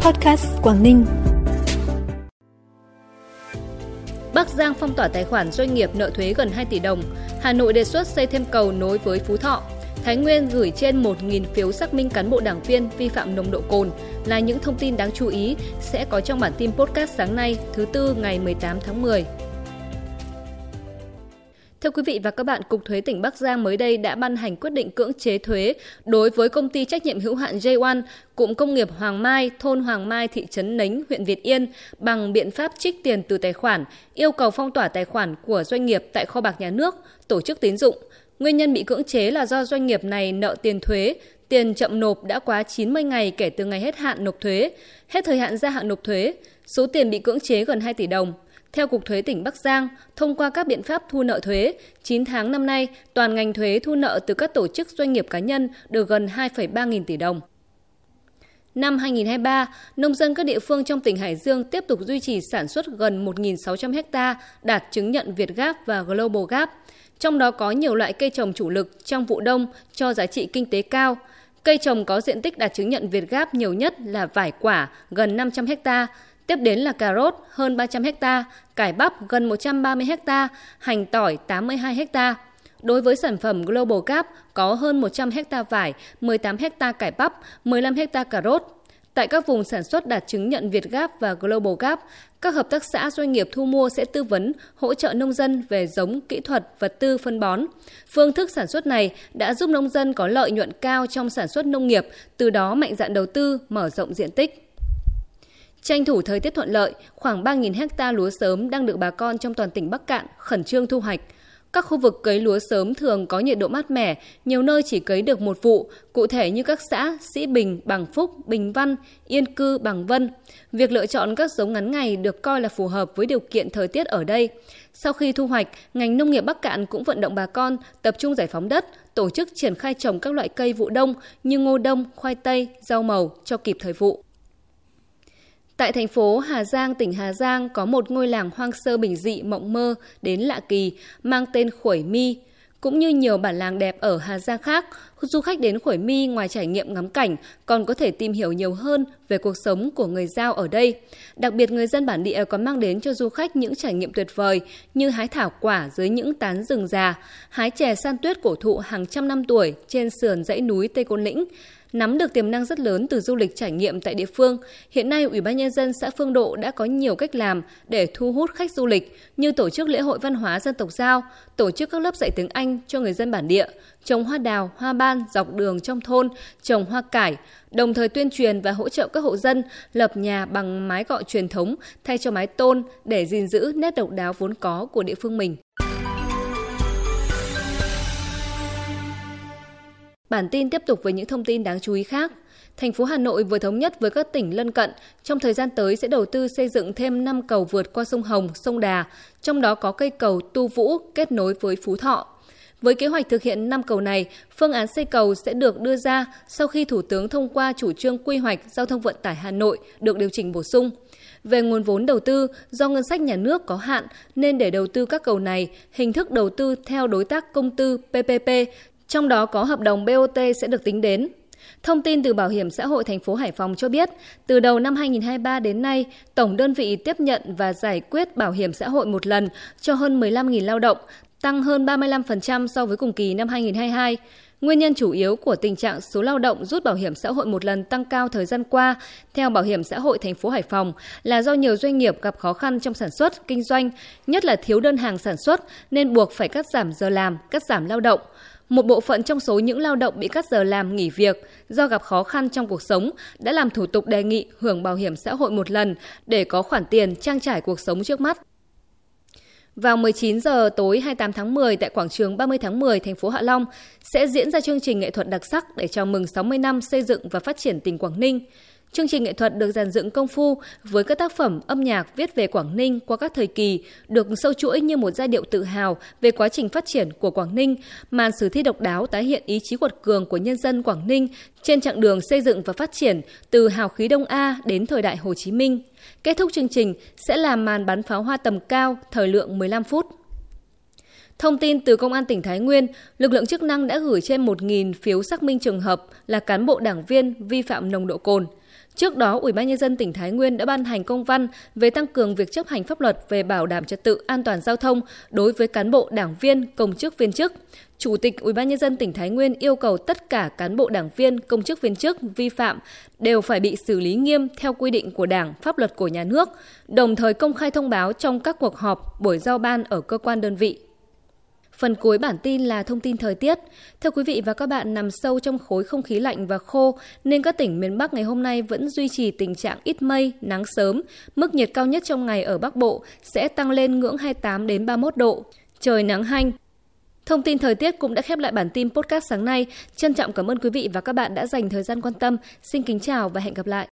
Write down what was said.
Podcast Quảng Ninh. Bắc Giang phong tỏa tài khoản doanh nghiệp nợ thuế gần 2 tỷ đồng. Hà Nội đề xuất xây thêm cầu nối với Phú Thọ. Thái Nguyên gửi trên 1.000 phiếu xác minh cán bộ đảng viên vi phạm nồng độ cồn là những thông tin đáng chú ý, sẽ có trong bản tin podcast sáng nay, thứ Tư ngày 18 tháng 10. Thưa quý vị và các bạn, Cục Thuế tỉnh Bắc Giang mới đây đã ban hành quyết định cưỡng chế thuế đối với công ty trách nhiệm hữu hạn J1, cụm công nghiệp Hoàng Mai, thôn Hoàng Mai, thị trấn Nánh, huyện Việt Yên bằng biện pháp trích tiền từ tài khoản, yêu cầu phong tỏa tài khoản của doanh nghiệp tại kho bạc nhà nước, tổ chức tín dụng. Nguyên nhân bị cưỡng chế là do doanh nghiệp này nợ tiền thuế, tiền chậm nộp đã quá 90 ngày kể từ ngày hết hạn nộp thuế, hết thời hạn gia hạn nộp thuế, số tiền bị cưỡng chế gần 2 tỷ đồng. Theo Cục Thuế tỉnh Bắc Giang, thông qua các biện pháp thu nợ thuế, 9 tháng năm nay, toàn ngành thuế thu nợ từ các tổ chức doanh nghiệp cá nhân được gần 2,3 nghìn tỷ đồng. Năm 2023, nông dân các địa phương trong tỉnh Hải Dương tiếp tục duy trì sản xuất gần 1.600 ha đạt chứng nhận Việt Gap và Global Gap. Trong đó có nhiều loại cây trồng chủ lực trong vụ đông cho giá trị kinh tế cao. Cây trồng có diện tích đạt chứng nhận Việt Gap nhiều nhất là vải quả gần 500 ha, Tiếp đến là cà rốt hơn 300 ha, cải bắp gần 130 ha, hành tỏi 82 ha. Đối với sản phẩm Global Cap có hơn 100 ha vải, 18 ha cải bắp, 15 ha cà rốt. Tại các vùng sản xuất đạt chứng nhận Việt Gap và Global Gap, các hợp tác xã doanh nghiệp thu mua sẽ tư vấn, hỗ trợ nông dân về giống, kỹ thuật, vật tư, phân bón. Phương thức sản xuất này đã giúp nông dân có lợi nhuận cao trong sản xuất nông nghiệp, từ đó mạnh dạn đầu tư, mở rộng diện tích. Tranh thủ thời tiết thuận lợi, khoảng 3.000 hecta lúa sớm đang được bà con trong toàn tỉnh Bắc Cạn khẩn trương thu hoạch. Các khu vực cấy lúa sớm thường có nhiệt độ mát mẻ, nhiều nơi chỉ cấy được một vụ, cụ thể như các xã Sĩ Bình, Bằng Phúc, Bình Văn, Yên Cư, Bằng Vân. Việc lựa chọn các giống ngắn ngày được coi là phù hợp với điều kiện thời tiết ở đây. Sau khi thu hoạch, ngành nông nghiệp Bắc Cạn cũng vận động bà con tập trung giải phóng đất, tổ chức triển khai trồng các loại cây vụ đông như ngô đông, khoai tây, rau màu cho kịp thời vụ. Tại thành phố Hà Giang, tỉnh Hà Giang có một ngôi làng hoang sơ bình dị mộng mơ đến lạ kỳ mang tên Khuổi Mi. Cũng như nhiều bản làng đẹp ở Hà Giang khác, du khách đến Khuổi Mi ngoài trải nghiệm ngắm cảnh còn có thể tìm hiểu nhiều hơn về cuộc sống của người Giao ở đây. Đặc biệt người dân bản địa còn mang đến cho du khách những trải nghiệm tuyệt vời như hái thảo quả dưới những tán rừng già, hái chè san tuyết cổ thụ hàng trăm năm tuổi trên sườn dãy núi Tây Côn Lĩnh, Nắm được tiềm năng rất lớn từ du lịch trải nghiệm tại địa phương, hiện nay Ủy ban nhân dân xã Phương Độ đã có nhiều cách làm để thu hút khách du lịch như tổ chức lễ hội văn hóa dân tộc Giao, tổ chức các lớp dạy tiếng Anh cho người dân bản địa, trồng hoa đào, hoa ban dọc đường trong thôn, trồng hoa cải, đồng thời tuyên truyền và hỗ trợ các hộ dân lập nhà bằng mái cọ truyền thống thay cho mái tôn để gìn giữ nét độc đáo vốn có của địa phương mình. Bản tin tiếp tục với những thông tin đáng chú ý khác. Thành phố Hà Nội vừa thống nhất với các tỉnh lân cận trong thời gian tới sẽ đầu tư xây dựng thêm 5 cầu vượt qua sông Hồng, sông Đà, trong đó có cây cầu Tu Vũ kết nối với Phú Thọ. Với kế hoạch thực hiện 5 cầu này, phương án xây cầu sẽ được đưa ra sau khi Thủ tướng thông qua chủ trương quy hoạch giao thông vận tải Hà Nội được điều chỉnh bổ sung. Về nguồn vốn đầu tư, do ngân sách nhà nước có hạn nên để đầu tư các cầu này, hình thức đầu tư theo đối tác công tư PPP trong đó có hợp đồng BOT sẽ được tính đến. Thông tin từ Bảo hiểm xã hội thành phố Hải Phòng cho biết, từ đầu năm 2023 đến nay, tổng đơn vị tiếp nhận và giải quyết bảo hiểm xã hội một lần cho hơn 15.000 lao động, tăng hơn 35% so với cùng kỳ năm 2022. Nguyên nhân chủ yếu của tình trạng số lao động rút bảo hiểm xã hội một lần tăng cao thời gian qua, theo Bảo hiểm xã hội thành phố Hải Phòng, là do nhiều doanh nghiệp gặp khó khăn trong sản xuất, kinh doanh, nhất là thiếu đơn hàng sản xuất nên buộc phải cắt giảm giờ làm, cắt giảm lao động. Một bộ phận trong số những lao động bị cắt giờ làm nghỉ việc do gặp khó khăn trong cuộc sống đã làm thủ tục đề nghị hưởng bảo hiểm xã hội một lần để có khoản tiền trang trải cuộc sống trước mắt. Vào 19 giờ tối 28 tháng 10 tại quảng trường 30 tháng 10 thành phố Hạ Long, sẽ diễn ra chương trình nghệ thuật đặc sắc để chào mừng 60 năm xây dựng và phát triển tỉnh Quảng Ninh. Chương trình nghệ thuật được dàn dựng công phu với các tác phẩm âm nhạc viết về Quảng Ninh qua các thời kỳ, được sâu chuỗi như một giai điệu tự hào về quá trình phát triển của Quảng Ninh, màn sử thi độc đáo tái hiện ý chí quật cường của nhân dân Quảng Ninh trên chặng đường xây dựng và phát triển từ hào khí Đông A đến thời đại Hồ Chí Minh. Kết thúc chương trình sẽ là màn bắn pháo hoa tầm cao thời lượng 15 phút. Thông tin từ Công an tỉnh Thái Nguyên, lực lượng chức năng đã gửi trên 1.000 phiếu xác minh trường hợp là cán bộ đảng viên vi phạm nồng độ cồn. Trước đó, Ủy ban nhân dân tỉnh Thái Nguyên đã ban hành công văn về tăng cường việc chấp hành pháp luật về bảo đảm trật tự an toàn giao thông đối với cán bộ đảng viên, công chức viên chức. Chủ tịch Ủy ban nhân dân tỉnh Thái Nguyên yêu cầu tất cả cán bộ đảng viên, công chức viên chức vi phạm đều phải bị xử lý nghiêm theo quy định của Đảng, pháp luật của nhà nước, đồng thời công khai thông báo trong các cuộc họp, buổi giao ban ở cơ quan đơn vị. Phần cuối bản tin là thông tin thời tiết. Thưa quý vị và các bạn, nằm sâu trong khối không khí lạnh và khô nên các tỉnh miền Bắc ngày hôm nay vẫn duy trì tình trạng ít mây, nắng sớm. Mức nhiệt cao nhất trong ngày ở Bắc Bộ sẽ tăng lên ngưỡng 28 đến 31 độ. Trời nắng hanh. Thông tin thời tiết cũng đã khép lại bản tin podcast sáng nay. Trân trọng cảm ơn quý vị và các bạn đã dành thời gian quan tâm. Xin kính chào và hẹn gặp lại.